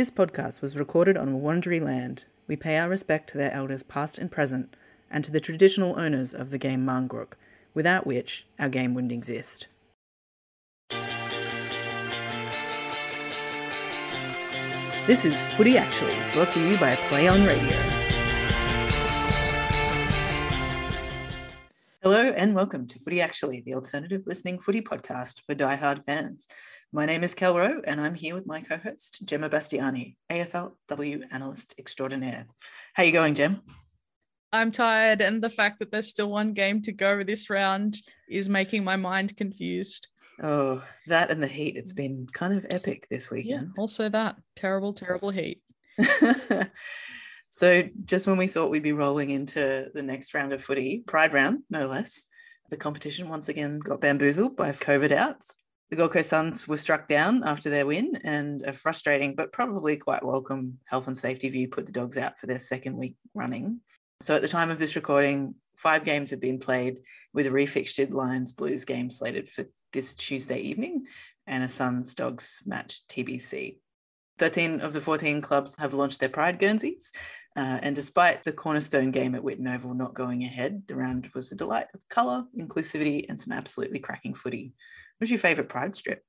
This podcast was recorded on Wurundjeri land. We pay our respect to their elders past and present, and to the traditional owners of the game Marngrook, without which our game wouldn't exist. This is Footy Actually, brought to you by Play On Radio. Hello and welcome to Footy Actually, the alternative listening footy podcast for diehard fans. My name is Kel Rowe, and I'm here with my co-host Gemma Bastiani, AFLW analyst extraordinaire. How are you going, Gem? I'm tired, and the fact that there's still one game to go this round is making my mind confused. Oh, that and the heat. It's been kind of epic this Yeah, weekend. also that terrible, terrible heat. so, just when we thought we'd be rolling into the next round of footy, Pride round, no less, the competition once again got bamboozled by COVID outs. The Gold Coast Suns were struck down after their win, and a frustrating but probably quite welcome health and safety view put the Dogs out for their second week running. So, at the time of this recording, five games have been played with a refixtured Lions Blues game slated for this Tuesday evening and a Suns Dogs match TBC. 13 of the 14 clubs have launched their Pride Guernseys. Uh, and despite the cornerstone game at Whitten Oval not going ahead, the round was a delight of colour, inclusivity, and some absolutely cracking footy. What's your favourite Pride strip?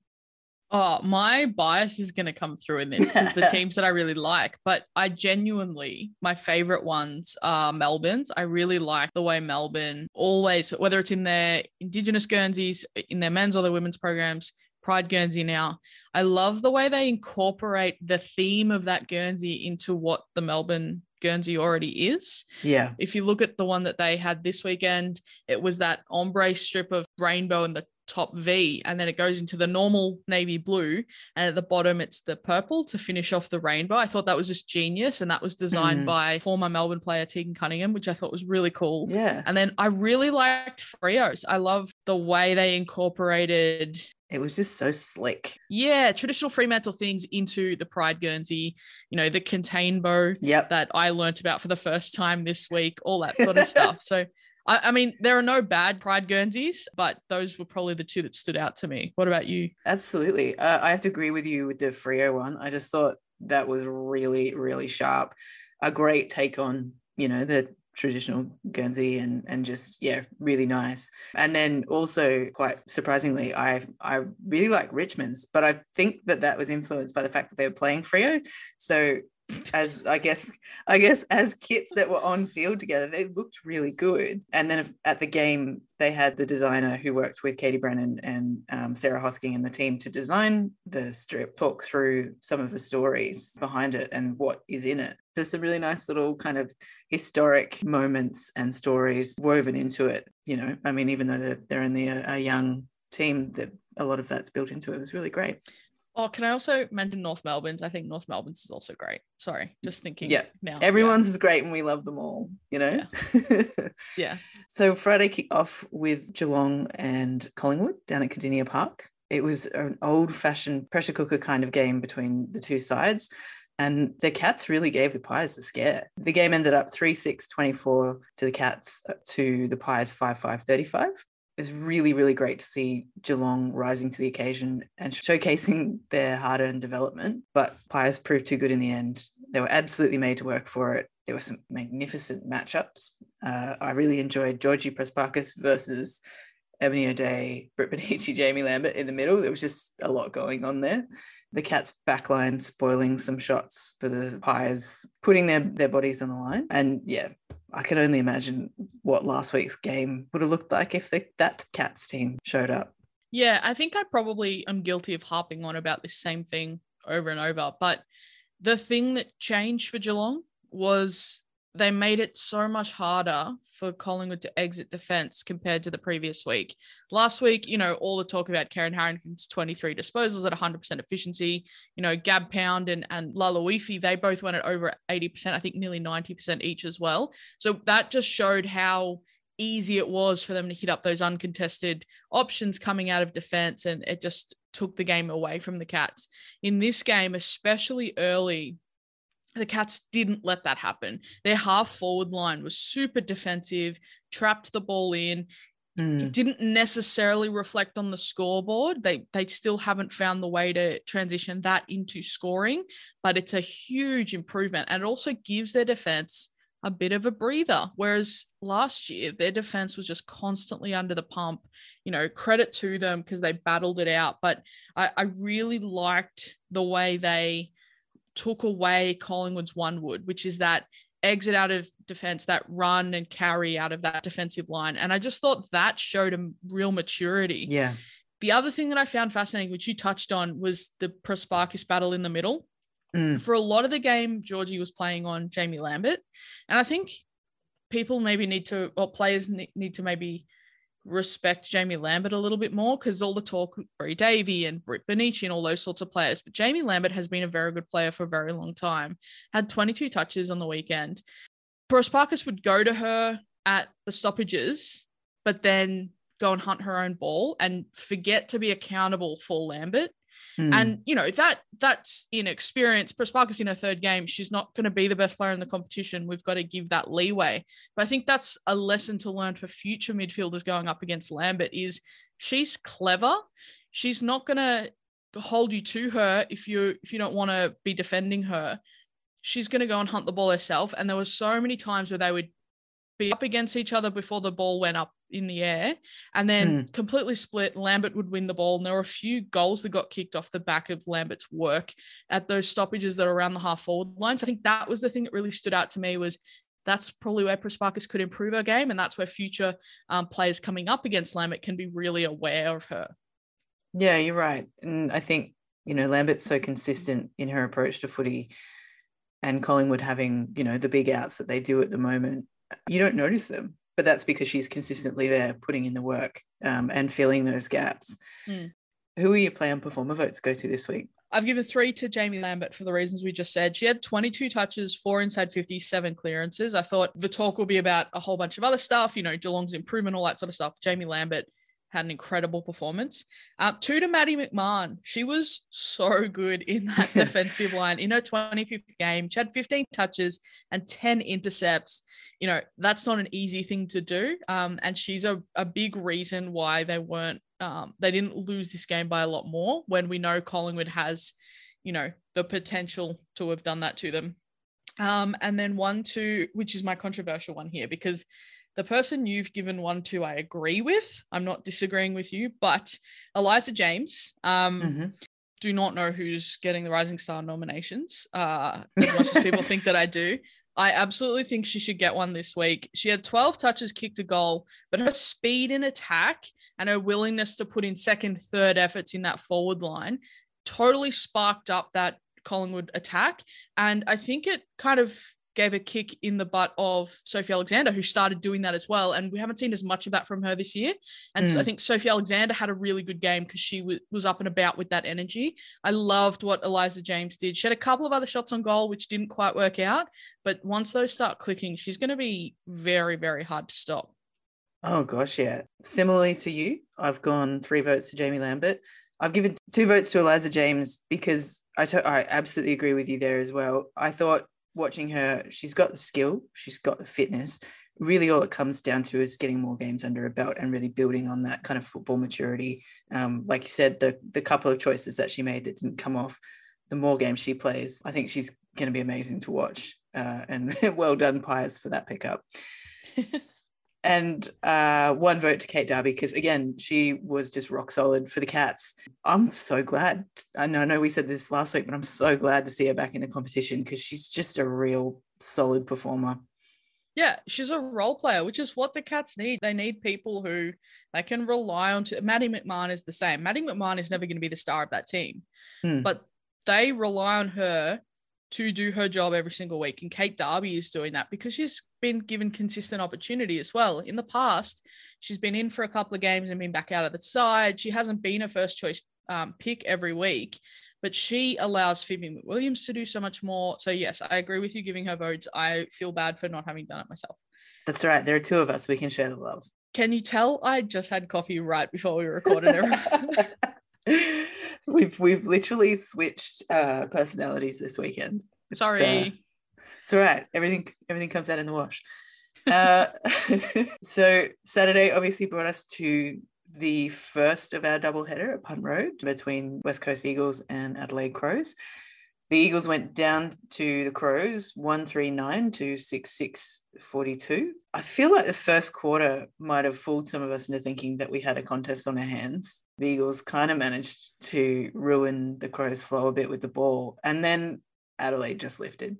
Oh, my bias is going to come through in this because the teams that I really like, but I genuinely, my favorite ones are Melbourne's. I really like the way Melbourne always, whether it's in their Indigenous Guernseys, in their men's or their women's programs, Pride Guernsey now. I love the way they incorporate the theme of that Guernsey into what the Melbourne Guernsey already is. Yeah. If you look at the one that they had this weekend, it was that ombre strip of rainbow and the top V, and then it goes into the normal navy blue, and at the bottom it's the purple to finish off the rainbow. I thought that was just genius, and that was designed Mm. by former Melbourne player Tegan Cunningham, which I thought was really cool. Yeah. And then I really liked Freo's. I love the way they incorporated It was just so slick. yeah, traditional Fremantle things into the Pride Guernsey, you know, the contain bow Yep. that I learnt about for the first time this week, all that sort of stuff. So, I, I mean, there are no bad Pride Guernseys, but those were probably the two that stood out to me. What about you? Absolutely. Uh, I have to agree with you with the Freo one. I just thought that was really, really sharp. A great take on, you know, the traditional Guernsey and and just yeah, really nice. And then also quite surprisingly, I I really like Richmond's, but I think that that was influenced by the fact that they were playing Freo. So as I guess I guess as kits that were on field together, they looked really good. And then at the game, they had the designer who worked with Katie Brennan and um, Sarah Hosking and the team to design the strip, talk through some of the stories behind it and what is in it. There's some really nice little kind of historic moments and stories woven into it. You know, I mean, even though they're, they're only a, a young team, that a lot of that's built into it. It was really great. Oh, can I also mention North Melbourne's? I think North Melbourne's is also great. Sorry, just thinking Yeah, now. Everyone's is great and we love them all, you know? Yeah. yeah. So Friday kicked off with Geelong and Collingwood down at Kardinia Park. It was an old-fashioned pressure cooker kind of game between the two sides. And the Cats really gave the Pies a scare. The game ended up 3 6 24 to the Cats, to the Pies 5 5 35. It was really, really great to see Geelong rising to the occasion and showcasing their hard earned development. But Pies proved too good in the end. They were absolutely made to work for it. There were some magnificent matchups. Uh, I really enjoyed Georgie Prespakis versus Ebony O'Dea, Britt Bonnici, Jaimee Lambert in the middle. There was just a lot going on there. The Cats backline spoiling some shots for the Pies, putting their, their bodies on the line. And yeah, I can only imagine what last week's game would have looked like if the, that Cats team showed up. Yeah, I think I probably am guilty of harping on about this same thing over and over. But the thing that changed for Geelong was they made it so much harder for Collingwood to exit defense compared to the previous week. Last week, you know, all the talk about Karen Harrington's 23 disposals at 100% efficiency, you know, Gab Pound and, and Laloifi, they both went at over 80%, I think nearly 90% each as well. So that just showed how easy it was for them to hit up those uncontested options coming out of defense. And it just took the game away from the Cats. In this game, especially early, the Cats didn't let that happen. Their half forward line was super defensive, trapped the ball in. Mm. It didn't necessarily reflect on the scoreboard. They they still haven't found the way to transition that into scoring, but it's a huge improvement and it also gives their defense a bit of a breather. Whereas last year, their defense was just constantly under the pump. You know, credit to them because they battled it out. But I, I really liked the way they took away Collingwood's one wood, which is that exit out of defense, that run and carry out of that defensive line. And I just thought that showed a real maturity. Yeah. The other thing that I found fascinating, which you touched on, was the Prespakis battle in the middle. Mm. For a lot of the game, Georgie was playing on Jaimee Lambert. And I think people maybe need to, or players need to maybe respect Jaimee Lambert a little bit more because all the talk Bri Davey and Britt Bonnici and all those sorts of players. But Jaimee Lambert has been a very good player for a very long time. Had 22 touches on the weekend. Prespakis would go to her at the stoppages, but then go and hunt her own ball and forget to be accountable for Lambert. Mm. And you know that that's inexperience. Prespakis in her third game, she's not going to be the best player in the competition. We've got to give that leeway. But I think that's a lesson to learn for future midfielders going up against Lambert. Is she's clever. She's not going to hold you to her if you if you don't want to be defending her. She's going to go and hunt the ball herself. And there were so many times where they would be up against each other before the ball went up in the air and then mm. completely split. Lambert would win the ball. And there were a few goals that got kicked off the back of Lambert's work at those stoppages that are around the half forward lines. I think that was the thing that really stood out to me was that's probably where Prespakis could improve her game. And that's where future um, players coming up against Lambert can be really aware of her. Yeah, you're right. And I think, you know, Lambert's so consistent in her approach to footy and Collingwood having, you know, the big outs that they do at the moment you don't notice them but that's because she's consistently there putting in the work um, and filling those gaps mm. who are your play on performer votes go to this week I've given three to Jaimee Lambert for the reasons we just said. She had 22 touches, four inside 50, seven clearances. I thought the talk will be about a whole bunch of other stuff, you know, Geelong's improvement, all that sort of stuff. Jaimee Lambert had an incredible performance. Uh, two to Maddie McMahon. She was so good in that defensive line. In her 25th game, she had 15 touches and 10 intercepts. You know, that's not an easy thing to do. Um, and she's a, a big reason why they weren't, um, they didn't lose this game by a lot more when we know Collingwood has, you know, the potential to have done that to them. Um, and then one, two, which is my controversial one here because the person you've given one to, I agree with. I'm not disagreeing with you, but Eliza James. Um, mm-hmm. Do not know who's getting the Rising Star nominations. Uh, as much as people think that I do, I absolutely think she should get one this week. She had 12 touches, kicked a goal, but her speed in attack and her willingness to put in second, third efforts in that forward line totally sparked up that Collingwood attack. And I think it kind of gave a kick in the butt of Sophie Alexander, who started doing that as well. And we haven't seen as much of that from her this year. And mm. so I mm. think Sophie Alexander had a really good game because she w- was up and about with that energy. I loved what Eliza James did. She had a couple of other shots on goal, which didn't quite work out. But once those start clicking, she's going to be very, very hard to stop. Oh, gosh, yeah. Similarly to you, I've gone three votes to Jaimee Lambert. I've given two votes to Eliza James because I, to- I absolutely agree with you there as well. I thought watching her, she's got the skill, she's got the fitness. Really, all it comes down to is getting more games under her belt and really building on that kind of football maturity. Um, like you said, the the couple of choices that she made that didn't come off, the more games she plays, I think she's going to be amazing to watch. Uh, and well done, Pies, for that pickup. and uh, one vote to Kate Darby because again, she was just rock solid for the Cats. I'm so glad. I know, I know we said this last week, but I'm so glad to see her back in the competition because she's just a real solid performer. Yeah, she's a role player, which is what the Cats need. They need people who they can rely on. To Maddie McMahon is the same. Maddie McMahon is never going to be the star of that team, Hmm. but they rely on her to do her job every single week. And Kate Darby is doing that because she's been given consistent opportunity as well. In the past, she's been in for a couple of games and been back out of the side. She hasn't been a first choice um, pick every week, but she allows Phoebe Williams to do so much more. So, yes, I agree with you giving her votes. I feel bad for not having done it myself. That's right. There are two of us. We can share the love. Can you tell I just had coffee right before we recorded everyone? we've we've literally switched uh, personalities this weekend. It's, uh, Sorry. it's all right. Everything everything comes out in the wash. Uh, so Saturday obviously brought us to the first of our double header at Punt Road between West Coast Eagles and Adelaide Crows. The Eagles went down to the Crows 139 to 6642. I feel like the first quarter might have fooled some of us into thinking that we had a contest on our hands. The Eagles kind of managed to ruin the Crows' flow a bit with the ball. And then Adelaide just lifted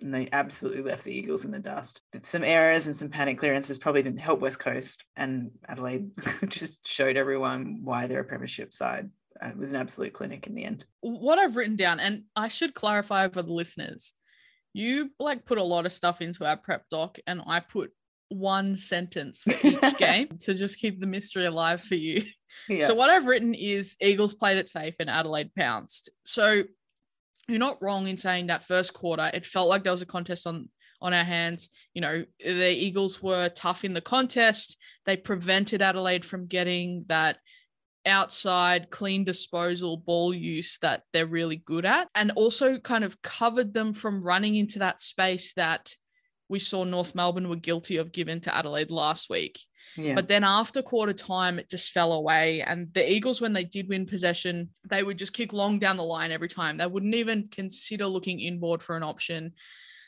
and they absolutely left the Eagles in the dust. Some errors and some panic clearances probably didn't help West Coast, and Adelaide just showed everyone why they're a premiership side. It was an absolute clinic in the end. what I've written down, and I should clarify for the listeners, you like put a lot of stuff into our prep doc, and I put one sentence for each game to just keep the mystery alive for you. Yeah. So what I've written is Eagles played it safe and Adelaide pounced. So you're not wrong in saying that first quarter it felt like there was a contest on on our hands. You know, the Eagles were tough in the contest. They prevented Adelaide from getting that outside clean disposal ball use that they're really good at and also kind of covered them from running into that space that we saw North Melbourne were guilty of giving to Adelaide last week. yeah. But then after quarter time, it just fell away. And the Eagles, when they did win possession, they would just kick long down the line every time. They wouldn't even consider looking inboard for an option.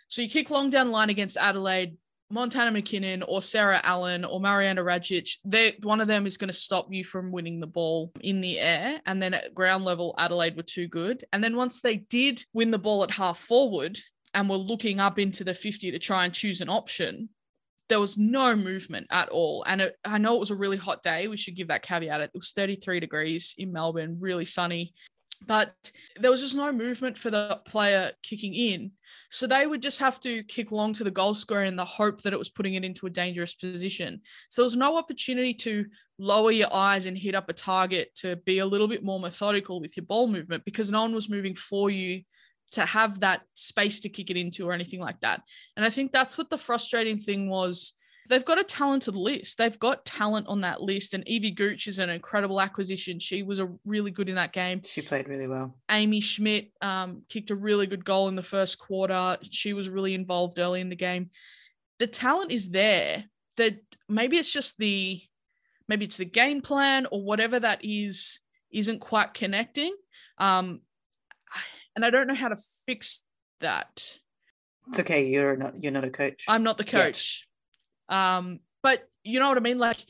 So you kick long down the line against Adelaide, Montana McKinnon or Sarah Allan or Marijana Rajcic, they one of them is going to stop you from winning the ball in the air. And then at ground level, Adelaide were too good. And then once they did win the ball at half forward and we were looking up into the 50 to try and choose an option, there was no movement at all. And it, I know it was a really hot day. We should give that caveat. It was 33 degrees in Melbourne, really sunny. But there was just no movement for the player kicking in. So they would just have to kick long to the goal square in the hope that it was putting it into a dangerous position. So there was no opportunity to lower your eyes and hit up a target to be a little bit more methodical with your ball movement because no one was moving for you to have that space to kick it into or anything like that. And I think that's what the frustrating thing was. They've got a talented list. They've got talent on that list. And Evie Gooch is an incredible acquisition. She was a really good in that game. she played really well. Aimee Schmidt um, kicked a really good goal in the first quarter. She was really involved early in the game. The talent is there. That maybe it's just the maybe it's the game plan or whatever that is isn't quite connecting. Um, and I don't know how to fix that. It's okay. You're not. You're not a coach. I'm not the Yet. coach. Um, but you know what I mean? Like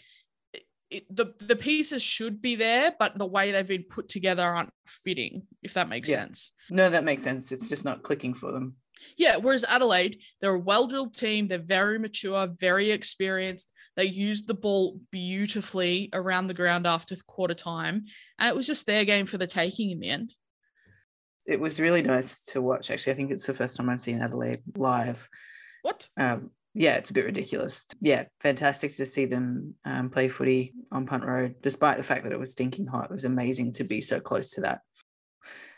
it, the the pieces should be there, but the way they've been put together aren't fitting. If that makes Yeah. sense. no, that makes sense. It's just not clicking for them. Yeah, whereas Adelaide, they're a well drilled team. They're very mature, very experienced. They used the ball beautifully around the ground after quarter time. And it was just their game for the taking in the end. It was really nice to watch. Actually, I think it's the first time I've seen Adelaide live. What? um, yeah, it's a bit ridiculous. Yeah, fantastic to see them um, play footy on Punt Road, despite the fact that it was stinking hot. It was amazing to be so close to that.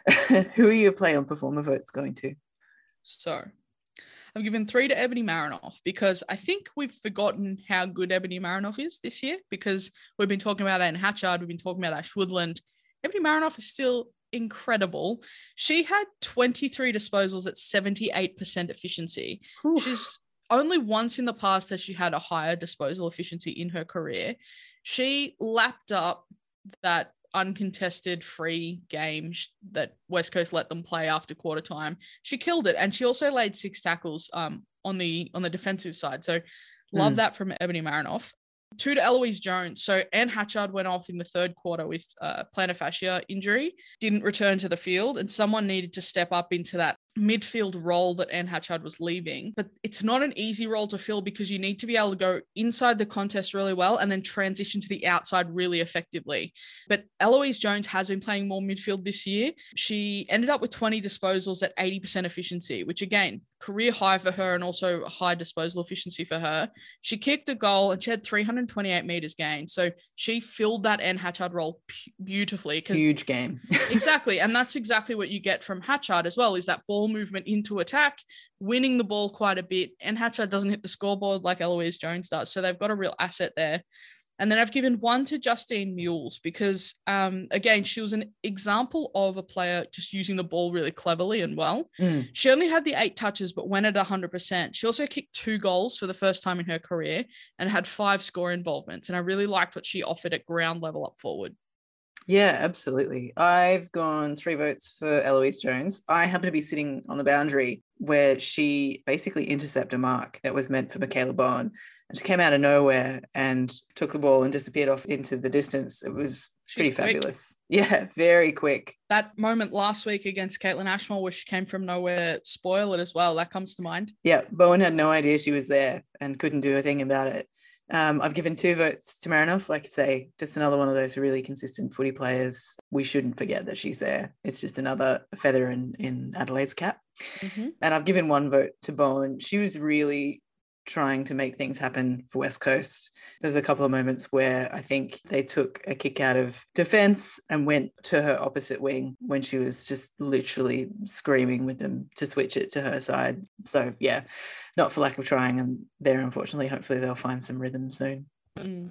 Who are your play on performer votes going to? So I'm giving three to Ebony Marinoff because I think we've forgotten how good Ebony Marinoff is this year because we've been talking about Anne Hatchard, we've been talking about Ash Woodland. Ebony Marinoff is still incredible. She had 23 disposals at 78% efficiency. She's only once in the past has she had a higher disposal efficiency in her career. She lapped up that uncontested free game that West Coast let them play after quarter time. She killed it, and she also laid six tackles um, on the on the defensive side. So Love Mm. that from Ebony Marinoff. Two to Eloise Jones. So Anne Hatchard went off in the third quarter with uh, plantar fascia injury, didn't return to the field, and someone needed to step up into that midfield role that Anne Hatchard was leaving. But it's not an easy role to fill because you need to be able to go inside the contest really well and then transition to the outside really effectively. But Eloise Jones has been playing more midfield this year. She ended up with 20 disposals at 80% efficiency, which again, career high for her and also high disposal efficiency for her. She kicked a goal and she had 328 meters gained. So she filled that Anne Hatchard role beautifully because Huge game. exactly and that's exactly what you get from hatchard as well is that ball movement into attack winning the ball quite a bit and hatchard doesn't hit the scoreboard like eloise jones does so they've got a real asset there and then I've given one to Justine Mules because, um, again, she was an example of a player just using the ball really cleverly and well. Mm. She only had the eight touches, but went at 100%. She also kicked two goals for the first time in her career and had five score involvements. And I really liked what she offered at ground level up forward. Yeah, absolutely. I've gone three votes for Eloise Jones. I happen to be sitting on the boundary where she basically intercepted a mark that was meant for Mikayla Bowen. She came out of nowhere and took the ball and disappeared off into the distance. It was She's pretty quick. fabulous. Yeah, very quick. that moment last week against Caitlin Ashmore where she came from nowhere, spoil it as well. That comes to mind. Yeah, Bowen had no idea she was there and couldn't do a thing about it. Um, I've given two votes to Marinoff. Like I say, just another one of those really consistent footy players. We shouldn't forget that she's there. It's just another feather in, in Adelaide's cap. Mhm. And I've given one vote to Bowen. She was really trying to make things happen for West Coast. There was a couple of moments where I think they took a kick out of defense and went to her opposite wing when she was just literally screaming with them to switch it to her side. So yeah, not for lack of trying and there unfortunately hopefully they'll find some rhythm soon. Mm.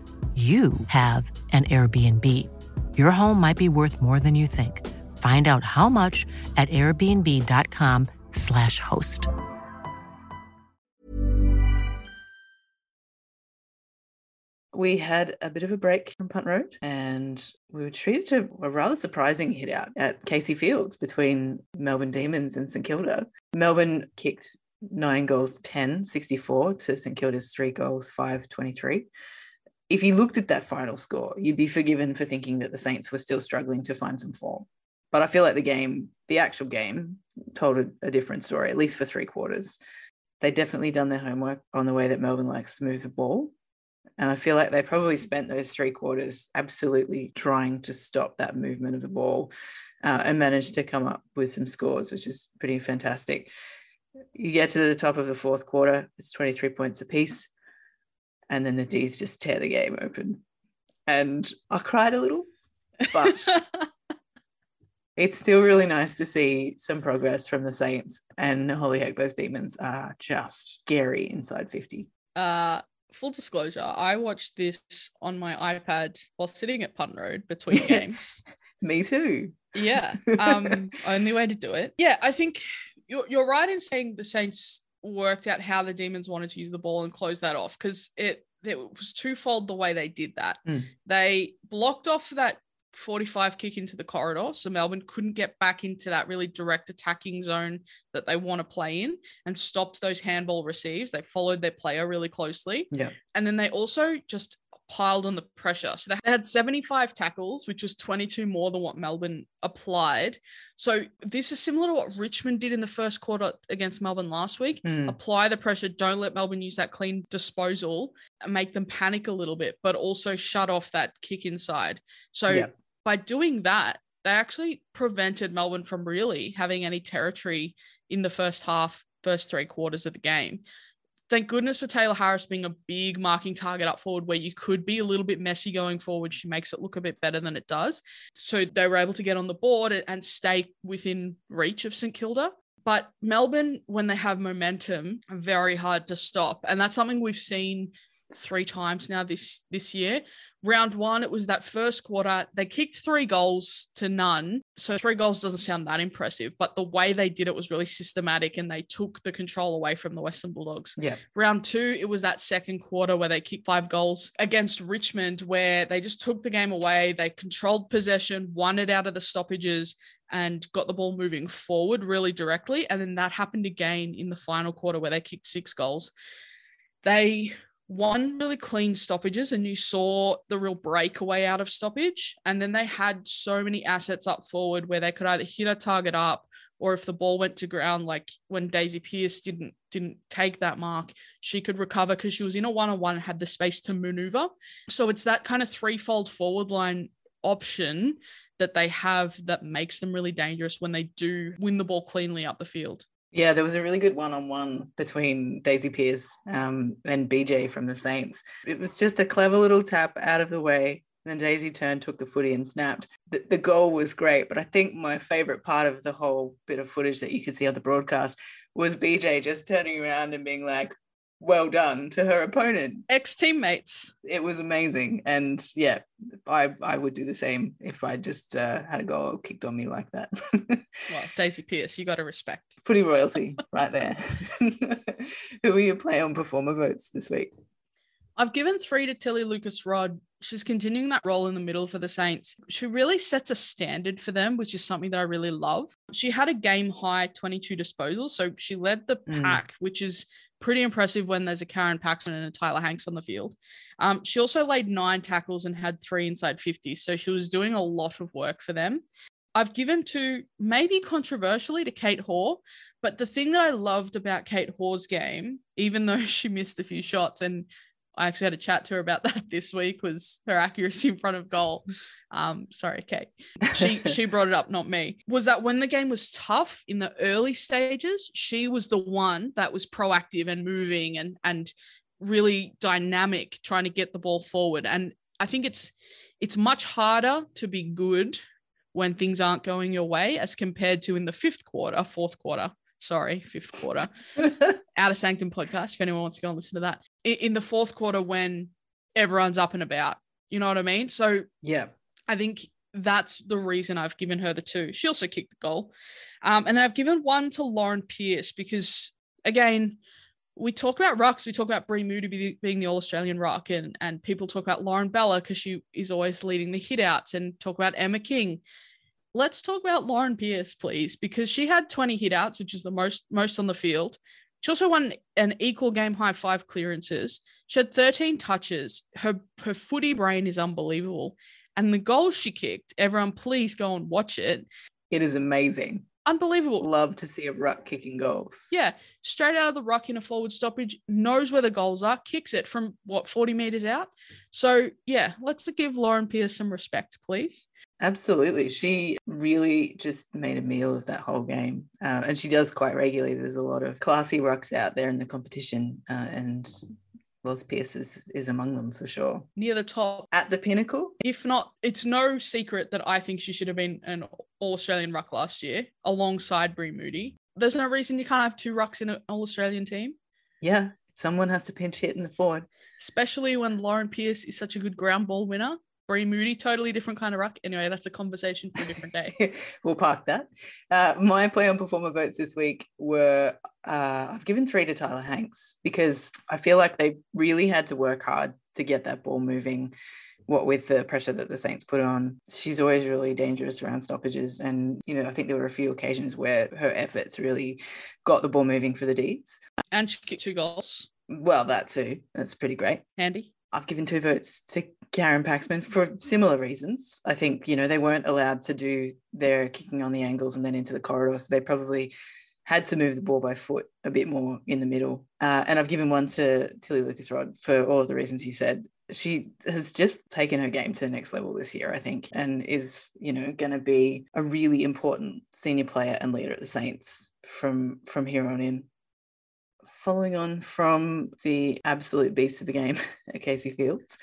you have an Airbnb. Your home might be worth more than you think. Find out how much at airbnb.com/slash host. We had a bit of a break from Punt Road and we were treated to a rather surprising hit out at Casey Fields between Melbourne Demons and St Kilda. Melbourne kicked nine goals, 10, 64 to St Kilda's three goals, 5, 23. If you looked at that final score, you'd be forgiven for thinking that the Saints were still struggling to find some form. But I feel like the game, the actual game, told a, a different story, at least for three quarters. They definitely done their homework on the way that Melbourne likes to move the ball. And I feel like they probably spent those three quarters absolutely trying to stop that movement of the ball uh, and managed to come up with some scores, which is pretty fantastic. You get to the top of the fourth quarter, it's 23 points apiece. And then the D's just tear the game open. And I cried a little, but it's still really nice to see some progress from the Saints. And holy heck, those demons are just scary inside 50. uh, full disclosure, I watched this on my iPad while sitting at Punt Road between games. Me too. Yeah. Um, only way to do it. Yeah, I think you're you're right in saying the Saints worked out how the demons wanted to use the ball and close that off because it it was twofold the way they did that. Mm. They blocked off that 45 kick into the corridor. So Melbourne couldn't get back into that really direct attacking zone that they want to play in and stopped those handball receives. They followed their player really closely. Yeah. And then they also just piled on the pressure. So they had 75 tackles, which was 22 more than what Melbourne applied. So this is similar to what Richmond did in the first quarter against Melbourne last week. Mm. Apply the pressure, don't let Melbourne use that clean disposal and make them panic a little bit, but also shut off that kick inside. So Yeah. by doing that, they actually prevented Melbourne from really having any territory in the first half, first three quarters of the game. Thank goodness for Taylor Harris being a big marking target up forward where you could be a little bit messy going forward. She makes it look a bit better than it does. So they were able to get on the board and stay within reach of St Kilda. But Melbourne, when they have momentum, are very hard to stop. And that's something we've seen three times now this this year. Round one, it was that first quarter. They kicked three goals to none. So three goals doesn't sound that impressive, but the way they did it was really systematic and they took the control away from the Western Bulldogs. Yeah. Round two, it was that second quarter where they kicked five goals against Richmond, where they just took the game away. They controlled possession, won it out of the stoppages, and got the ball moving forward really directly. And then that happened again in the final quarter where they kicked six goals. They won really clean stoppages, and you saw the real breakaway out of stoppage. And then they had so many assets up forward where they could either hit a target up or if the ball went to ground, like when Daisy Pearce didn't didn't take that mark, she could recover because she was in a one-on-one and had the space to maneuver. So it's that kind of threefold forward line option that they have that makes them really dangerous when they do win the ball cleanly up the field. Yeah, there was a really good one-on-one between Daisy Pearce um, and BJ from the Saints. It was just a clever little tap out of the way. Then Daisy turned, took the footy, and snapped. The, the goal was great, but I think my favorite part of the whole bit of footage that you could see on the broadcast was BJ just turning around and being like, "Well done" to her opponent. Ex teammates. It was amazing, and yeah, I I would do the same if I just uh, had a goal kicked on me like that. Well, Daisy Pearce, you got to respect. Pretty royalty right there. Who are you playing on performer votes this week? I've given three to Tilly Lucas-Rodd. She's continuing that role in the middle for the Saints. She really sets a standard for them, which is something that I really love. She had a game high 22 disposals. So she led the Mm. pack, which is pretty impressive when there's a Karen Paxman and a Tyler Hanks on the field. Um, she also laid nine tackles and had three inside 50. So she was doing a lot of work for them. I've given to maybe controversially to Kate Hore, but the thing that I loved about Kate Hore's game, even though she missed a few shots, and I actually had a chat to her about that this week, was her accuracy in front of goal. Um, sorry, Kate. She she brought it up, not me. Was that when the game was tough in the early stages, she was the one that was proactive and moving and and really dynamic, trying to get the ball forward. And I think it's it's much harder to be good when things aren't going your way as compared to in the fifth quarter, fourth quarter. Sorry, fifth quarter. Out of Sanctum podcast. If anyone wants to go and listen to that, in, the fourth quarter when everyone's up and about, you know what I mean. So yeah, I think that's the reason I've given her the two. She also kicked the goal, um, and then I've given one to Lauren Pearce because again, we talk about rucks, we talk about Brie Moody being the All Australian ruck, and and people talk about Lauren Bella because she is always leading the hitouts, and talk about Emma King. Let's talk about Lauren Pearce, please, because she had 20 hitouts, which is the most most on the field. She also won an equal game high five clearances. She had 13 touches. Her her footy brain is unbelievable. And the goal she kicked, everyone please go and watch it. it is amazing. Unbelievable. Love to see a ruck kicking goals. Yeah, straight out of the ruck in a forward stoppage, knows where the goals are, kicks it from what 40 meters out. So, yeah, let's give Lauren Pearce some respect, please. Absolutely. She really just made a meal of that whole game. Uh, and she does quite regularly. There's a lot of classy rucks out there in the competition, uh, and Loz Pearce is, is among them for sure. Near the top. At the pinnacle, If not, it's no secret that I think she should have been an All Australian ruck last year alongside Brie Moody. There's no reason you can't have two rucks in an All Australian team, yeah, someone has to pinch hit in the forward. especially when Lauren Pearce is such a good ground ball winner. Brie Moody, totally different kind of ruck. Anyway, that's a conversation for a different day. we'll park that. Uh, my play on performer votes this week were uh, I've given three to Tyler Hanks because I feel like they really had to work hard to get that ball moving. What with the pressure that the Saints put on, she's always really dangerous around stoppages. And, you know, I think there were a few occasions where her efforts really got the ball moving for the Dees. and she kicked two goals. Well, that too. That's pretty great. Handy. I've given two votes to Karen Paxman for similar reasons. I think, you know, they weren't allowed to do their kicking on the angles and then into the corridor. So they probably had to move the ball by foot a bit more in the middle. Uh, and I've given one to Tilly Lucas-Rodd for all of the reasons you said. She has just taken her game to the next level this year, I think, and is, you know, going to be a really important senior player and leader at the Saints from from here on in following on from the absolute beast of a game at Casey Fields,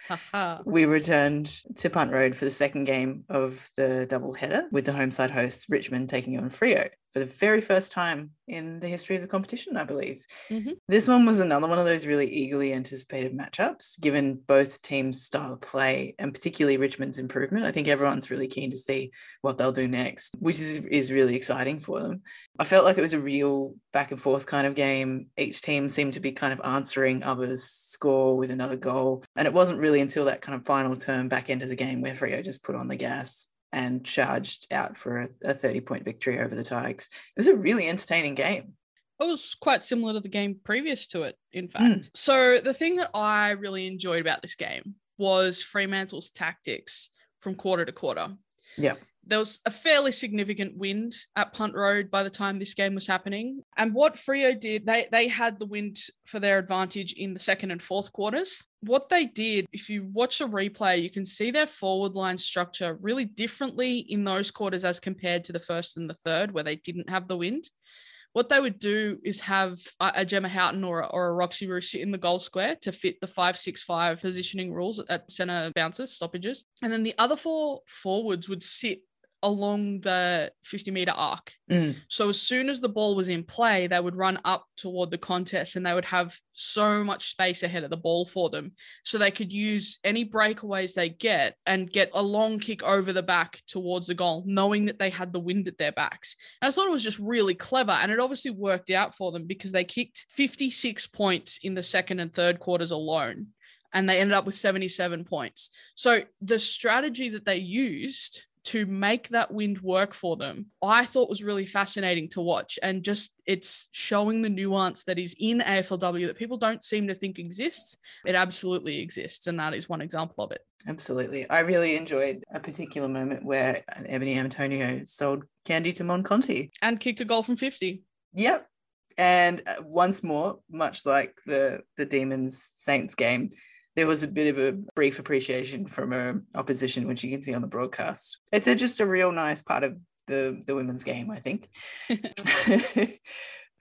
we returned to Punt Road for the second game of the double header with the home side hosts Richmond taking on Freo for the very first time in the history of the competition, I believe. Mm-hmm. This one was another one of those really eagerly anticipated matchups, given both teams' style of play and particularly Richmond's improvement. I think everyone's really keen to see what they'll do next, which is, is really exciting for them. I felt like it was a real back and forth kind of game. Each team seemed to be kind of answering others' score with another goal. And it wasn't really until that kind of final turn back end of the game where Freo just put on the gas and charged out for a, a 30 point victory over the Tigers. It was a really entertaining game. It was quite similar to the game previous to it, in fact. Mm. So, the thing that I really enjoyed about this game was Fremantle's tactics from quarter to quarter. Yeah there was a fairly significant wind at Punt Road by the time this game was happening. And what Freo did, they they had the wind for their advantage in the second and fourth quarters. What they did, if you watch a replay, you can see their forward line structure really differently in those quarters as compared to the first and the third, where they didn't have the wind. What they would do is have a Gemma Houghton or, or a Roxy Roux sit in the goal square to fit the 565 positioning rules at center bounces, stoppages. And then the other four forwards would sit along the 50 meter arc. Mm. So as soon as the ball was in play, they would run up toward the contest and they would have so much space ahead of the ball for them. So they could use any breakaways they get and get a long kick over the back towards the goal, knowing that they had the wind at their backs. And I thought it was just really clever. And it obviously worked out for them because they kicked 56 points in the second and third quarters alone and they ended up with 77 points. So the strategy that they used to make that wind work for them, I thought was really fascinating to watch. And just it's showing the nuance that is in AFLW that people don't seem to think exists. It absolutely exists. And that is one example of it. Absolutely. I really enjoyed a particular moment where Ebony Antonio sold candy to Mon Conti and kicked a goal from 50. Yep. And uh, once more, much like the the Demons Saints game, there was a bit of a brief appreciation from her opposition, which you can see on the broadcast. It's a, just a real nice part of the, the women's game, I think.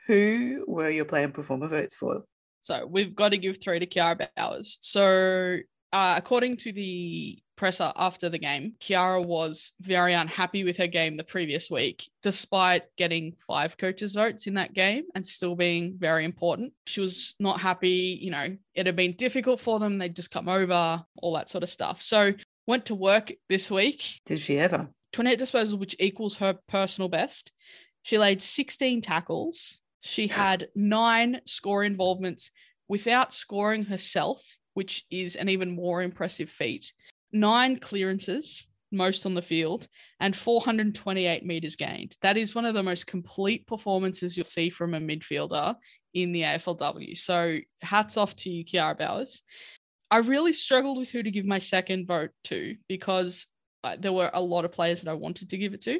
Who were your player and performer votes for? So we've got to give three to Kiara Bowers. So uh, according to the presser after the game, Kiara was very unhappy with her game the previous week, despite getting five coaches' votes in that game and still being very important. She was not happy. You know, it had been difficult for them. They'd just come over, all that sort of stuff. So went to work this week. Did she ever? 28 disposals, which equals her personal best. She laid 16 tackles. She had nine score involvements without scoring herself which is an even more impressive feat. Nine clearances, most on the field, and 428 meters gained. That is one of the most complete performances you'll see from a midfielder in the AFLW. So hats off to you, Kiara Bowers. I really struggled with who to give my second vote to because uh, there were a lot of players that I wanted to give it to.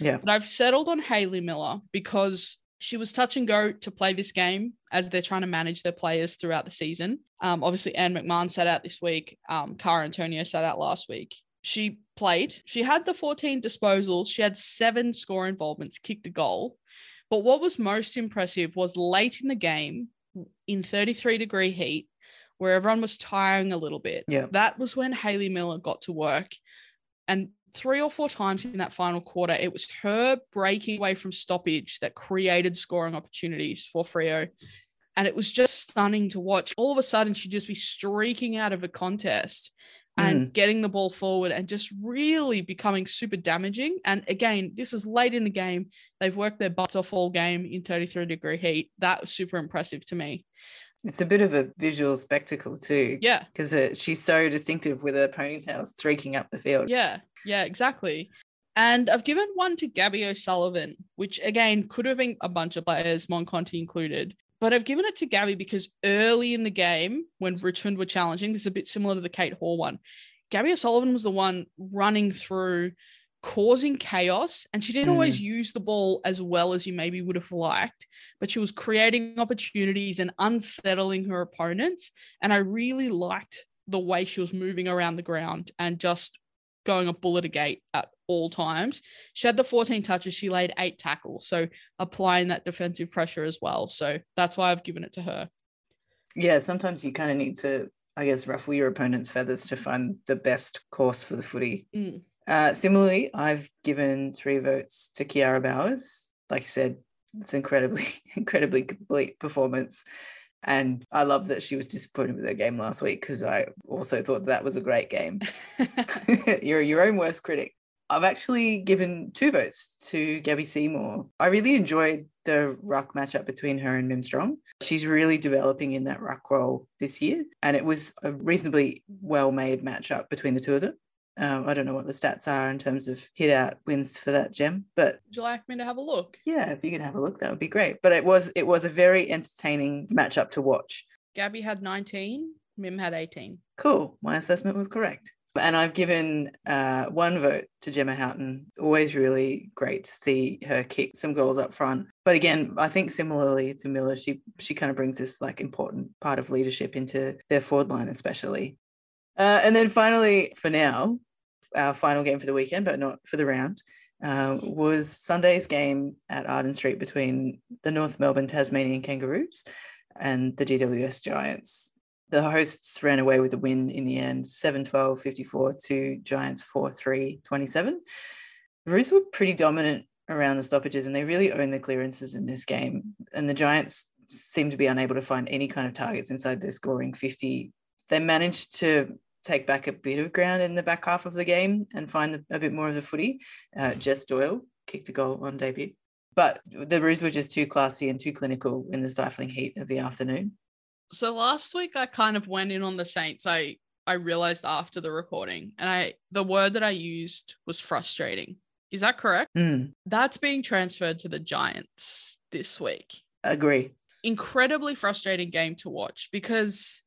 Yeah. But I've settled on Hayley Miller because she was touch and go to play this game as they're trying to manage their players throughout the season. Um, obviously, Anne McMahon sat out this week. Um, Cara Antonio sat out last week. She played. She had the 14 disposals. She had seven score involvements, kicked a goal. But what was most impressive was late in the game, in 33 degree heat, where everyone was tiring a little bit. Yeah. That was when Hayley Miller got to work. And three or four times in that final quarter, it was her breaking away from stoppage that created scoring opportunities for Freo. And it was just stunning to watch. All of a sudden, she'd just be streaking out of a contest and mm. getting the ball forward and just really becoming super damaging. And again, this is late in the game. They've worked their butts off all game in 33 degree heat. That was super impressive to me. It's a bit of a visual spectacle too. Yeah. Because uh, she's so distinctive with her ponytails streaking up the field. Yeah. Yeah, exactly. And I've given one to Gabby O'Sullivan, which again could have been a bunch of players, Mon Conti included. but I've given it to Gabby because early in the game, when Richmond were challenging, this is a bit similar to the Kate Hore one. Gabby O'Sullivan was the one running through, causing chaos, and she didn't Mm. always use the ball as well as you maybe would have liked, but she was creating opportunities and unsettling her opponents. And I really liked the way she was moving around the ground and just going a bullet a gate at all times. She had the 14 touches, she laid eight tackles. So applying that defensive pressure as well. So that's why I've given it to her. Yeah, sometimes you kind of need to, I guess, ruffle your opponent's feathers to find the best course for the footy. Mm. Uh, similarly, I've given three votes to Kiara Bowers. Like I said, it's incredibly, incredibly complete performance. And I love that she was disappointed with her game last week because I also thought that was a great game. You're your own worst critic. I've actually given two votes to Gabby Seymour. I really enjoyed the ruck matchup between her and Mim Strong. She's really developing in that ruck role this year, and it was a reasonably well made matchup between the two of them. Um, I don't know what the stats are in terms of hit out wins for that gem, but Would you like me to have a look? yeah, if you can have a look, that would be great. But it was it was a very entertaining matchup to watch. Gabby had 19, Mim had 18. Cool. My assessment was correct. And I've given uh, one vote to Gemma Houghton. Always really great to see her kick some goals up front. But again, I think similarly to Miller, she she kind of brings this like important part of leadership into their forward line, especially. Uh, and then finally, for now, our final game for the weekend, but not for the round, uh, was Sunday's game at Arden Street between the North Melbourne Tasmanian Kangaroos and the GWS Giants. The hosts ran away with the win in the end 7 12 54 to Giants 4 3 27. The Roos were pretty dominant around the stoppages and they really owned the clearances in this game. And the Giants seemed to be unable to find any kind of targets inside their scoring 50. They managed to take back a bit of ground in the back half of the game and find the, a bit more of the footy. Uh, Jess Doyle kicked a goal on debut. But the Roos were just too classy and too clinical in the stifling heat of the afternoon. So last week I kind of went in on the Saints. I I realized after the recording and I the word that I used was frustrating. Is that correct? Mm, That's being transferred to the Giants this week. agree. Incredibly frustrating game to watch because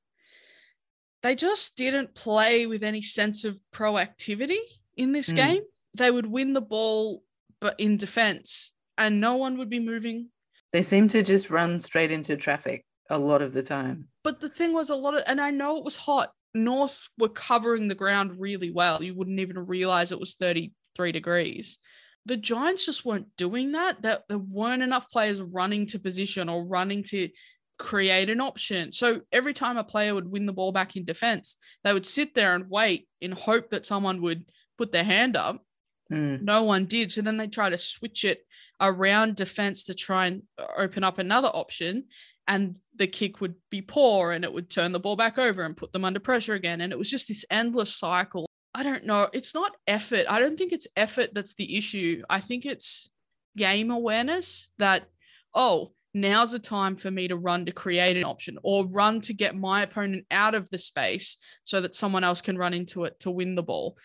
they just didn't play with any sense of proactivity in this Mm. game. They would win the ball but in defense and no one would be moving They seem to just run straight into traffic a lot of the time. But the thing was, a lot of, and I know it was hot. North were covering the ground really well. You wouldn't even realize it was 33 degrees. The Giants just weren't doing that. That there weren't enough players running to position or running to create an option. So every time a player would win the ball back in defense, they would sit there and wait in hope that someone would put their hand up. Mm, No one did. So then they try to switch it around defense to try and open up another option. And the kick would be poor and it would turn the ball back over and put them under pressure again. And it was just this endless cycle. I don't know. It's not effort. I don't think it's effort that's the issue. I think it's game awareness that, oh, now's the time for me to run to create an option or run to get my opponent out of the space so that someone else can run into it to win the ball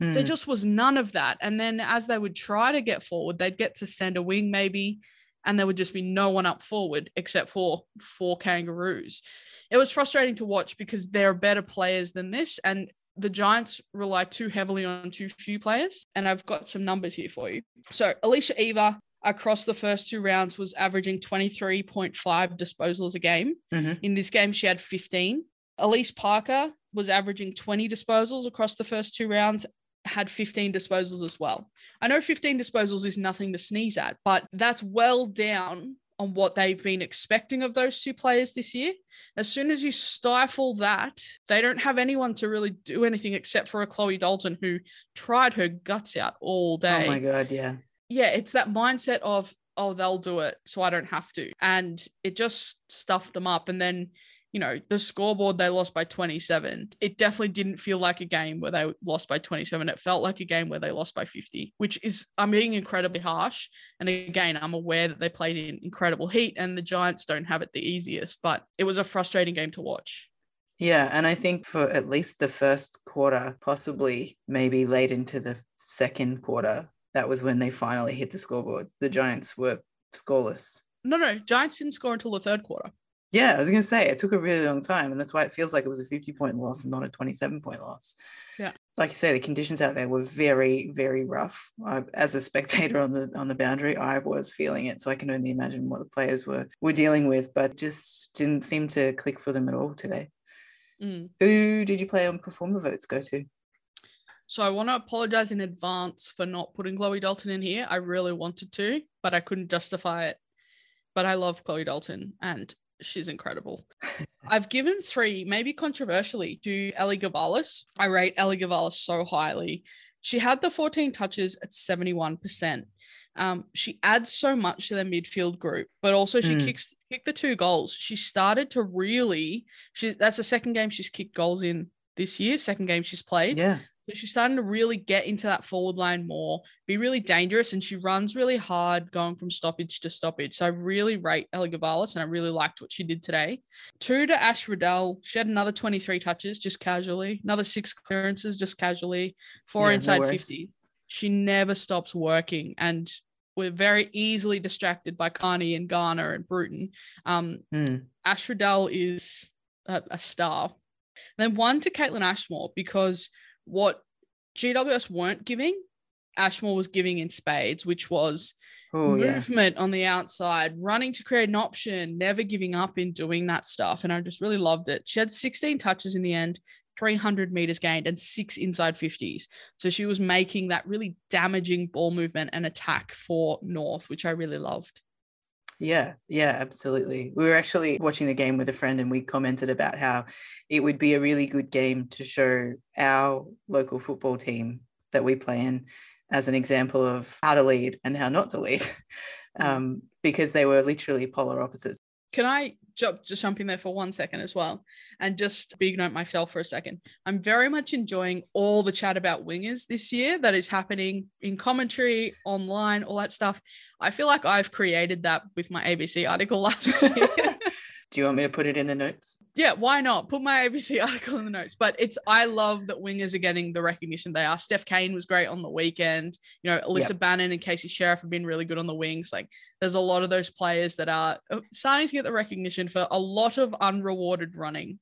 there mm. just was none of that. And then as they would try to get forward, they'd get to send a wing maybe, and there would just be no one up forward except for four kangaroos. It was frustrating to watch because there are better players than this. And the Giants rely too heavily on too few players. And I've got some numbers here for you. So Alicia Eva across the first two rounds was averaging 23.5 disposals a game. Mhm. In this game, she had 15. Alyce Parker was averaging 20 disposals across the first two rounds, had 15 disposals as well. I know 15 disposals is nothing to sneeze at, but that's well down on what they've been expecting of those two players this year. As soon as you stifle that, they don't have anyone to really do anything except for a Chloe Dalton who tried her guts out all day Oh my god, yeah. Yeah, it's that mindset of, oh, they'll do it, so I don't have to. And it just stuffed them up. And then, you know, the scoreboard, they lost by 27. It definitely didn't feel like a game where they lost by 27. It felt like a game where they lost by 50, which is, I'm being incredibly harsh. And again, I'm aware that they played in incredible heat and the Giants don't have it the easiest, but it was a frustrating game to watch. Yeah, and I think for at least the first quarter, possibly maybe late into the second quarter, that was when they finally hit the scoreboard. The Giants were scoreless No, no, Giants didn't score until the third quarter. Yeah, I was going to say it took a really long time, and that's why it feels like it was a 50 point loss and not a 27 point loss. Yeah. Like you say, the conditions out there were very, very rough. I, as a spectator on the on the boundary, I was feeling it, so I can only imagine what the players were were dealing with, but just didn't seem to click for them at all today. Mm. Who did you play on performer votes go to? So I want to apologize in advance for not putting Chloe Dalton in here. I really wanted to, but I couldn't justify it. But I love Chloe Dalton and she's incredible. I've given three, maybe controversially, to Ellie Gavalas. I rate Ellie Gavalas so highly. She had the 14 touches at 71%. Um, she adds so much to the midfield group, but also she Mm. kicks kicked the two goals. She started to really she that's the second game she's kicked goals in this year, second game she's played. Yeah. So she's starting to really get into that forward line more, be really dangerous, and she runs really hard going from stoppage to stoppage. So I really rate Ellie Gavalas, and I really liked what she did today. Two to Ash Riddell. She had another 23 touches just casually, another six clearances just casually, four Yeah, inside worries. 50. She never stops working, and we're very easily distracted by Kearney and Garner and Bruton. Um, Hmm. Ash Riddell is a, a star. And then one to Caitlin Ashmore because what GWS weren't giving, Ashmore was giving in spades, which was Oh yeah. movement on the outside, running to create an option, never giving up in doing that stuff. And I just really loved it. She had 16 touches in the end, 300 meters gained, and six inside 50s. So she was making that really damaging ball movement and attack for North, which I really loved. Yeah, yeah, absolutely. We were actually watching the game with a friend and we commented about how it would be a really good game to show our local football team that we play in as an example of how to lead and how not to lead. Um, because they were literally polar opposites. Can I jump just jump in there for one second as well, and just big note myself for a second? I'm very much enjoying all the chat about wingers this year that is happening in commentary, online, all that stuff. I feel like I've created that with my ABC article last year. Do you want me to put it in the notes? yeah, why not? Put my ABC article in the notes. But it's I love that wingers are getting the recognition they are. Steph Cain was great on the weekend. You know, Alyssa Bannan and Casey Sherriff have been really good on the wings. Like there's a lot of those players that are uh, starting to get the recognition for a lot of unrewarded running.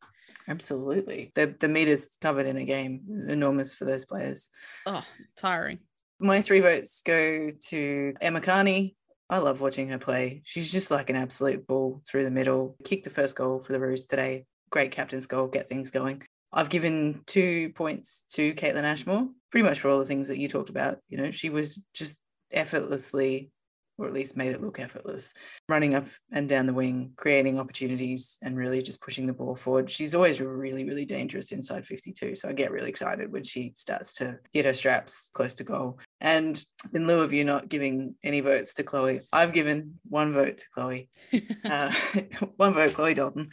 Absolutely. The the meters covered in a game, enormous for those players. Oh, tiring. My three votes go to Emma Kearney. I love watching her play. She's just like an absolute bull through the middle. Kick the first goal for the Roos today. Great captain's goal, get things going. I've given two points to Caitlin Ashmore, pretty much for all the things that you talked about. You know, she was just effortlessly, or at least made it look effortless, running up and down the wing, creating opportunities and really just pushing the ball forward. She's always really, really dangerous inside 52. So I get really excited when she starts to hit her straps close to goal. And in lieu of you not giving any votes to Chloe, I've given one vote to Chloe, uh, one vote Chloe Dalton,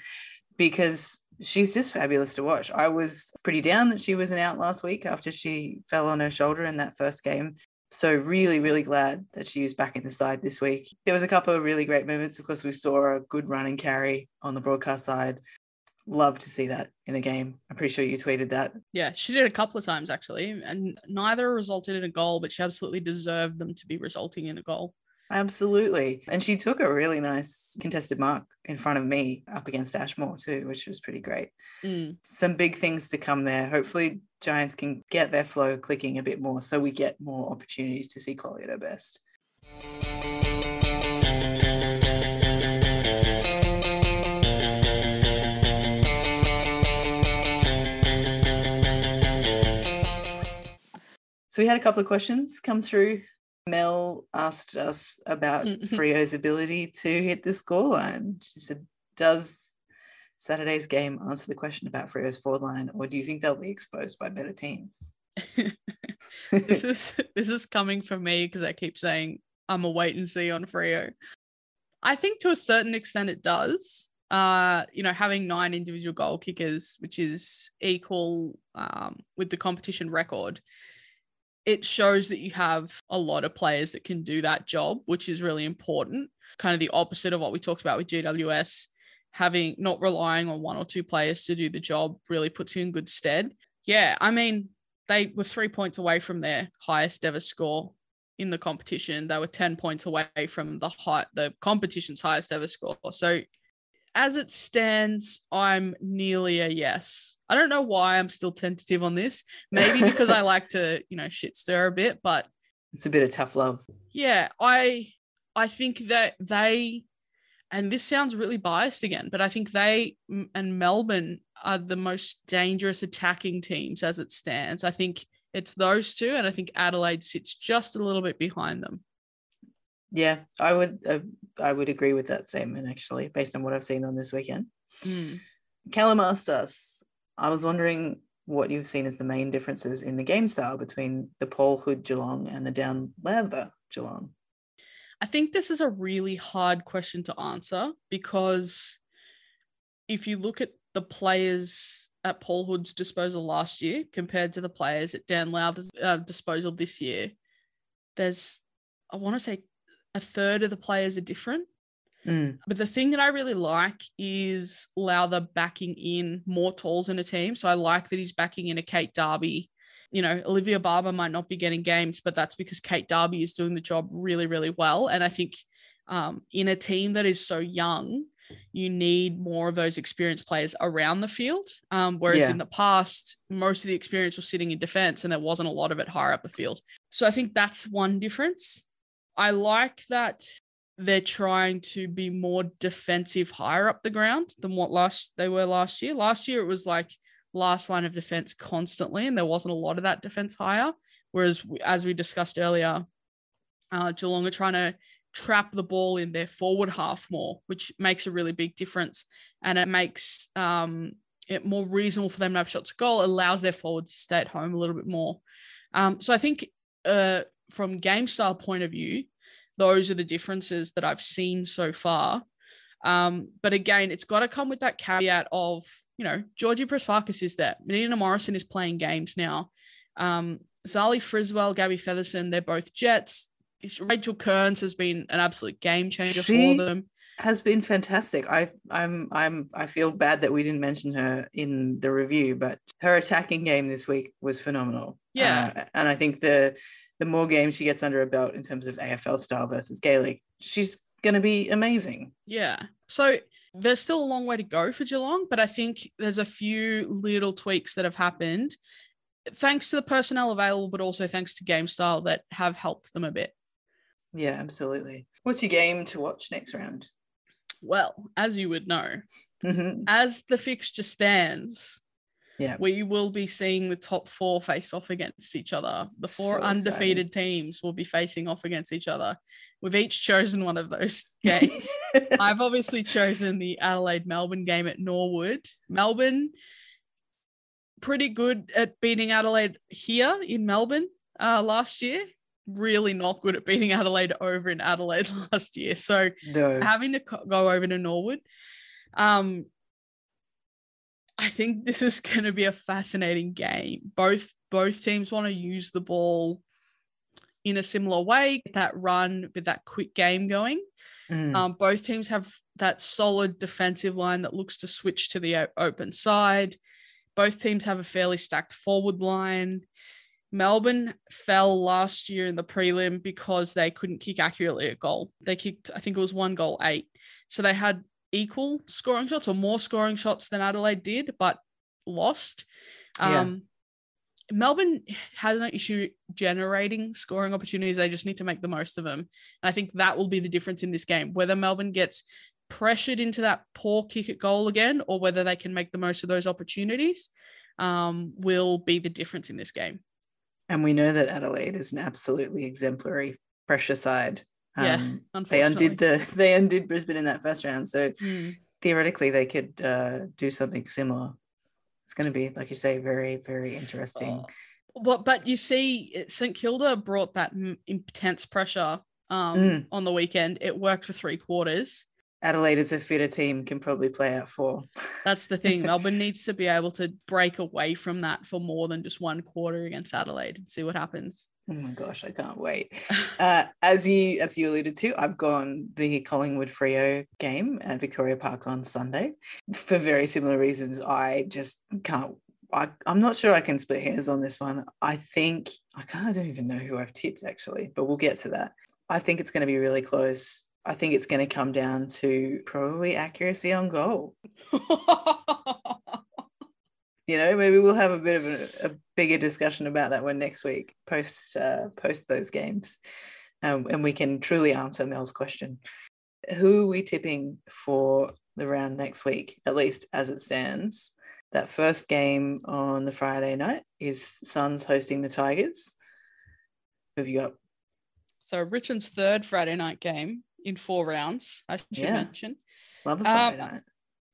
because she's just fabulous to watch. I was pretty down that she wasn't out last week after she fell on her shoulder in that first game. So really, really glad that she was back in the side this week. There was a couple of really great moments. Of course, we saw a good run and carry on the broadcast side. Love to see that in a game. I'm pretty sure you tweeted that. yeah, she did a couple of times actually, and neither resulted in a goal, but she absolutely deserved them to be resulting in a goal. Absolutely. And she took a really nice contested mark in front of me up against Ashmore too, which was pretty great. Mm. Some big things to come there. Hopefully, Giants can get their flow clicking a bit more so we get more opportunities to see Chloe at her best. So we had a couple of questions come through. Mel asked us about Freo's ability to hit the scoreline. She said, Does Saturday's game answer the question about Freo's forward line, or do you think they'll be exposed by better teams? this is this is coming from me because I keep saying I'm a wait and see on Freo. I think to a certain extent it does. Uh, you know, having nine individual goal kickers, which is equal um, with the competition record, it shows that you have a lot of players that can do that job, which is really important. Kind of the opposite of what we talked about with GWS, having not relying on one or two players to do the job really puts you in good stead. Yeah, I mean, they were three points away from their highest ever score in the competition. They were 10 points away from the high, the competition's highest ever score. So as it stands, I'm nearly a yes. I don't know why I'm still tentative on this. Maybe because I like to, you know, shit stir a bit, but it's a bit of tough love. Yeah, I I think that they and this sounds really biased again, but I think they and Melbourne are the most dangerous attacking teams as it stands. I think it's those two, and I think Adelaide sits just a little bit behind them. Yeah, I would uh, I would agree with that statement actually, based on what I've seen on this weekend. Mm. Callum asked us, I was wondering what you've seen as the main differences in the game style between the Paul Hood Geelong and the Dan Lowther Geelong. I think this is a really hard question to answer because if you look at the players at Paul Hood's disposal last year compared to the players at Dan Lowther's uh, disposal this year, there's, I want to say, a third of the players are different. Mm. But the thing that I really like is Lowther backing in more tools in a team. So I like that he's backing in a Kate Darby you know, Olivia Barber might not be getting games, but that's because Kate Darby is doing the job really, really well. And I think um, in a team that is so young, you need more of those experienced players around the field. Um, whereas yeah. in the past, most of the experience was sitting in defense and there wasn't a lot of it higher up the field. So I think that's one difference. I like that they're trying to be more defensive higher up the ground than what last they were last year. Last year it was like last line of defense constantly, and there wasn't a lot of that defense higher. Whereas, as we discussed earlier, uh, Geelong are trying to trap the ball in their forward half more, which makes a really big difference, and it makes um, it more reasonable for them to have shots at goal. allows their forwards to stay at home a little bit more. Um, so I think uh, from game style point of view, those are the differences that I've seen so far. Um, but again, it's got to come with that caveat of you know, Georgie Prespakis is there. Nina Morrison is playing games now. Um, Zali Friswell, Gabby Featherston, they're both Jets. Rachel Kearns has been an absolute game changer she for them. Has been fantastic. I I'm I'm I feel bad that we didn't mention her in the review, but her attacking game this week was phenomenal. Yeah, uh, and I think the the more games she gets under her belt in terms of AFL style versus Gaelic, she's going to be amazing. Yeah. So there's still a long way to go for Geelong, but I think there's a few little tweaks that have happened thanks to the personnel available, but also thanks to game style that have helped them a bit. Yeah, absolutely. What's your game to watch next round? Well, as you would know, mm-hmm. as the fixture stands, yeah, we will be seeing the top four face off against each other. The four so undefeated teams will be facing off against each other. We've each chosen one of those games. I've obviously chosen the Adelaide Melbourne game at Norwood. Melbourne, pretty good at beating Adelaide here in Melbourne uh, last year. Really not good at beating Adelaide over in Adelaide last year. So no. having to go over to Norwood. Um, I think this is going to be a fascinating game. Both both teams want to use the ball in a similar way, that run with that quick game going. Mm. Um, both teams have that solid defensive line that looks to switch to the open side. Both teams have a fairly stacked forward line. Melbourne fell last year in the prelim because they couldn't kick accurately at goal. They kicked, I think it was one goal eight. So they had equal scoring shots or more scoring shots than Adelaide did, but lost. Yeah. Um, Melbourne has no issue generating scoring opportunities. They just need to make the most of them. And I think that will be the difference in this game. Whether Melbourne gets pressured into that poor kick at goal again, or whether they can make the most of those opportunities, um, will be the difference in this game. And we know that Adelaide is an absolutely exemplary pressure side. Um, yeah, they undid the they undid Brisbane in that first round, so mm. theoretically they could uh, do something similar. It's going to be, like you say, very very interesting. Oh. But but you see, St Kilda brought that intense pressure um, mm. on the weekend. It worked for three quarters. Adelaide as a fitter team can probably play out four. That's the thing. Melbourne needs to be able to break away from that for more than just one quarter against Adelaide and see what happens. Oh my gosh, I can't wait. Uh, as you as you alluded to, I've gone the Collingwood Freo game at Victoria Park on Sunday for very similar reasons. I just can't. I, I'm not sure I can split hairs on this one. I think I can't I don't even know who I've tipped actually, but we'll get to that. I think it's going to be really close. I think it's going to come down to probably accuracy on goal. you know, maybe we'll have a bit of a, a bigger discussion about that one next week, post uh, post those games, um, and we can truly answer Mel's question. Who are we tipping for the round next week, at least as it stands? That first game on the Friday night is Suns hosting the Tigers. Who have you got? So Richmond's third Friday night game in four rounds. I should Yeah. mention. Love a Friday Um, night.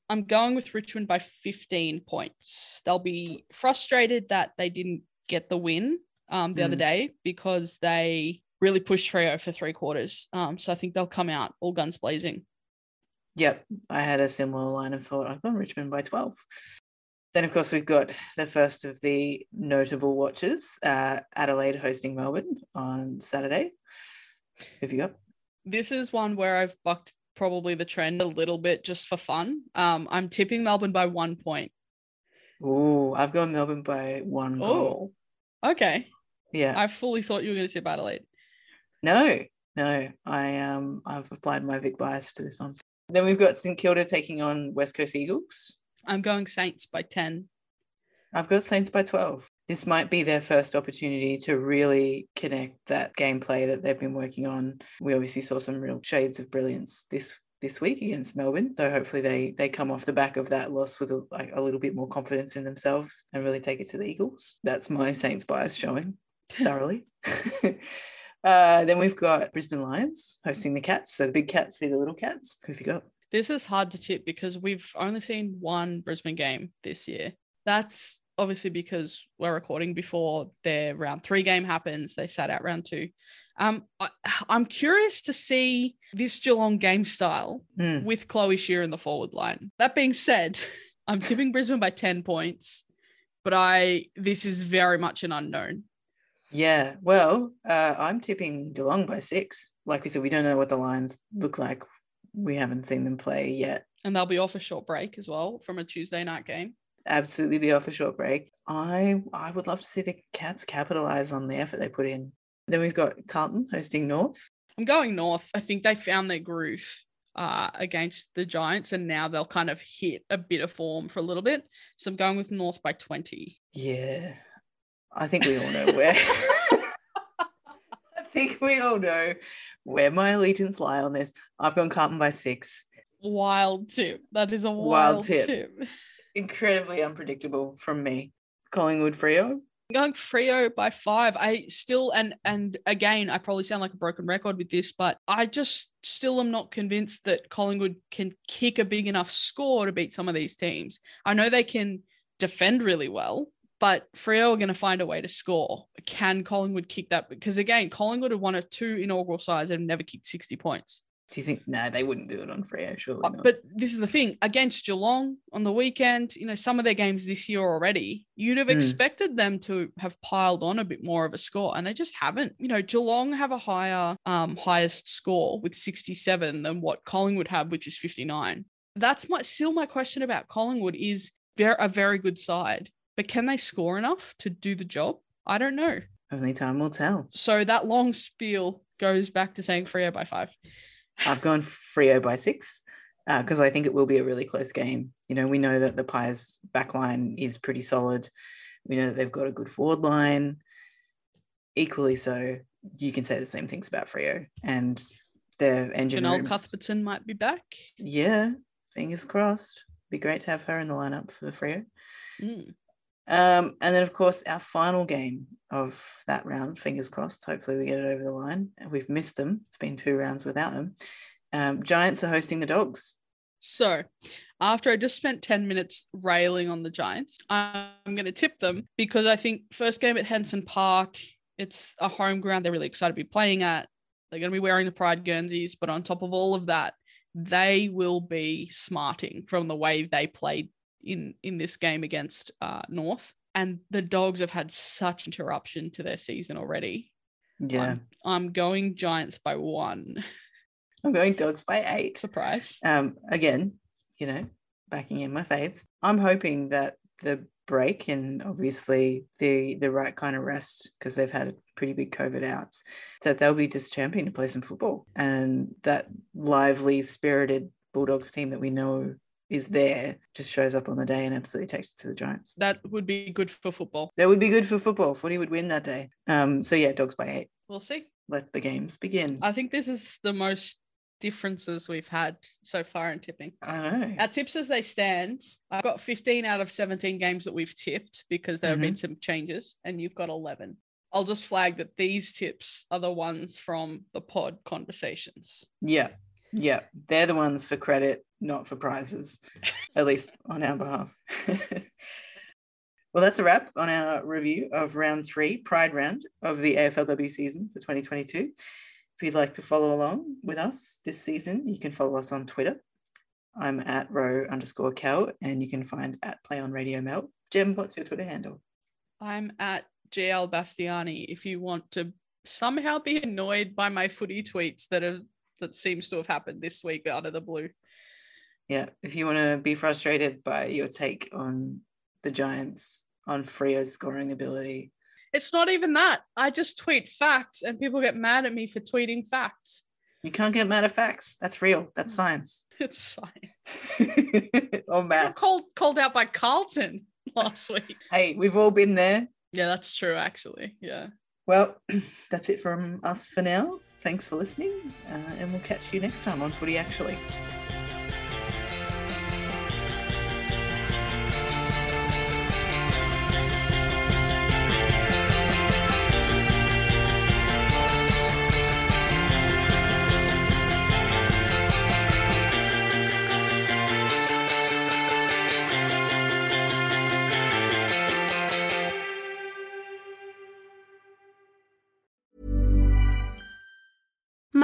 I'm going with Richmond by 15 points. They'll be frustrated that they didn't get the win um, the other Mm. day because they really pushed Freo for three quarters. Um, so I think they'll come out all guns blazing. Yep, I had a similar line of thought. I've gone Richmond by 12. Then, of course, we've got the first of the notable watches uh, Adelaide hosting Melbourne on Saturday. Who have you got? This is one where I've bucked probably the trend a little bit just for fun. Um, I'm tipping Melbourne by one point. Oh, I've gone Melbourne by one goal. Oh, okay. Yeah. I fully thought you were going to tip Adelaide. No, no, I um I've applied my Vic bias to this one. Then we've got St Kilda taking on West Coast Eagles. I'm going Saints by 10. I've got Saints by 12. This might be their first opportunity to really connect that gameplay that they've been working on. We obviously saw some real shades of brilliance this this week against Melbourne. So hopefully they they come off the back of that loss with a, like a little bit more confidence in themselves and really take it to the Eagles. That's my Saints bias showing thoroughly. uh, then we've got Brisbane Lions hosting the Cats. So the big cats see the little cats. Who have you got? This is hard to tip because we've only seen one Brisbane game this year. That's obviously because we're recording before their round three game happens. They sat out round two. Um, I, I'm curious to see this Geelong game style Hmm. with Chloe Scheer in the forward line. That being said, I'm tipping Brisbane by 10 points, but I this is very much an unknown. Yeah, well, uh, I'm tipping Geelong by six. Like we said, we don't know what the lines look like. We haven't seen them play yet. And they'll be off a short break as well from a Tuesday night game. Absolutely be off a short break. I I would love to see the Cats capitalize on the effort they put in. Then we've got Carlton hosting North. I'm going north. I think they found their groove uh, against the Giants, and now they'll kind of hit a bit of form for a little bit. So I'm going with North by 20. Yeah, I think we all know where. I think we all know where my allegiance lie on this. I've gone Carlton by six. Wild tip. That is a wild, Wild tip. tip. Incredibly unpredictable from me. Collingwood Freo. Going Freo by five. I still and and again, I probably sound like a broken record with this, but I just still am not convinced that Collingwood can kick a big enough score to beat some of these teams. I know they can defend really well, but Freo are going to find a way to score. Can Collingwood kick that? Because again, Collingwood are one of two inaugural sides that have never kicked 60 points. Do you think? No, they wouldn't do it on Freo, surely Uh, not. But this is the thing against Geelong on the weekend, you know, some of their games this year already, you'd have Mm. expected them to have piled on a bit more of a score, and they just haven't. You know, Geelong have a higher, um, highest score with 67 than what Collingwood have, which is 59. That's my still my question about Collingwood is they're a very good side, but can they score enough to do the job? I don't know. Only time will tell. So that long spiel goes back to saying Freo by five. I've gone Freo by six because I think it will be a really close game. You know, we know that the Pies back line is pretty solid. We know that they've got a good forward line. Equally so, you can say the same things about Freo and their engine Janelle rooms. Cuthbertson might be back. Yeah, fingers crossed. Be great to have her in the lineup for the Freo. Mm. Um, and then, of course, our final game of that round, fingers crossed. Hopefully, we get it over the line. We've missed them. It's been two rounds without them. Um, Giants are hosting the Dogs. So, after I just spent 10 minutes railing on the Giants, I'm going to tip them because I think first game at Henson Park, it's a home ground they're really excited to be playing at. They're going to be wearing the Pride Guernseys, but on top of all of that, they will be smarting from the way they played in in this game against uh, North. And the Dogs have had such interruption to their season already. Yeah, I'm, I'm going Giants by one. I'm going Dogs by eight. Surprise. Um, again, you know, backing in my faves. I'm hoping that the break and obviously the the right kind of rest because they've had pretty big COVID outs. So they'll be just champion to play some football. And that lively, spirited Bulldogs team that we know is there just shows up on the day and absolutely takes it to the Giants. That would be good for football. That would be good for football. Footy would win that day. Um, so yeah, dogs by eight. We'll see. Let the games begin. I think this is the most differences we've had so far in tipping. I know. Our tips as they stand, I've got 15 out of 17 games that we've tipped because there have been some changes, and you've got 11. I'll just flag that these tips are the ones from the pod conversations. Yeah. Yeah. They're the ones for credit, not for prizes, at least on our behalf. well, that's a wrap on our review of round three, Pride round of the AFLW season for 2022. If you'd like to follow along with us this season, you can follow us on Twitter. I'm at row underscore cal, and you can find at play on radio mel. Jim, what's your Twitter handle? I'm at JL Bastiani. If you want to somehow be annoyed by my footy tweets that are that seems to have happened this week out of the blue. Yeah, if you want to be frustrated by your take on the Giants on Freo's scoring ability, It's not even that. I just tweet facts and people get mad at me for tweeting facts. you can't get mad at facts. That's real. That's mm. science. It's science. oh man. called called out by Carlton last week. Hey, we've all been there. Yeah, that's true actually. Yeah. Well, that's it from us for now. Thanks for listening, uh, and we'll catch you next time on Footy Actually.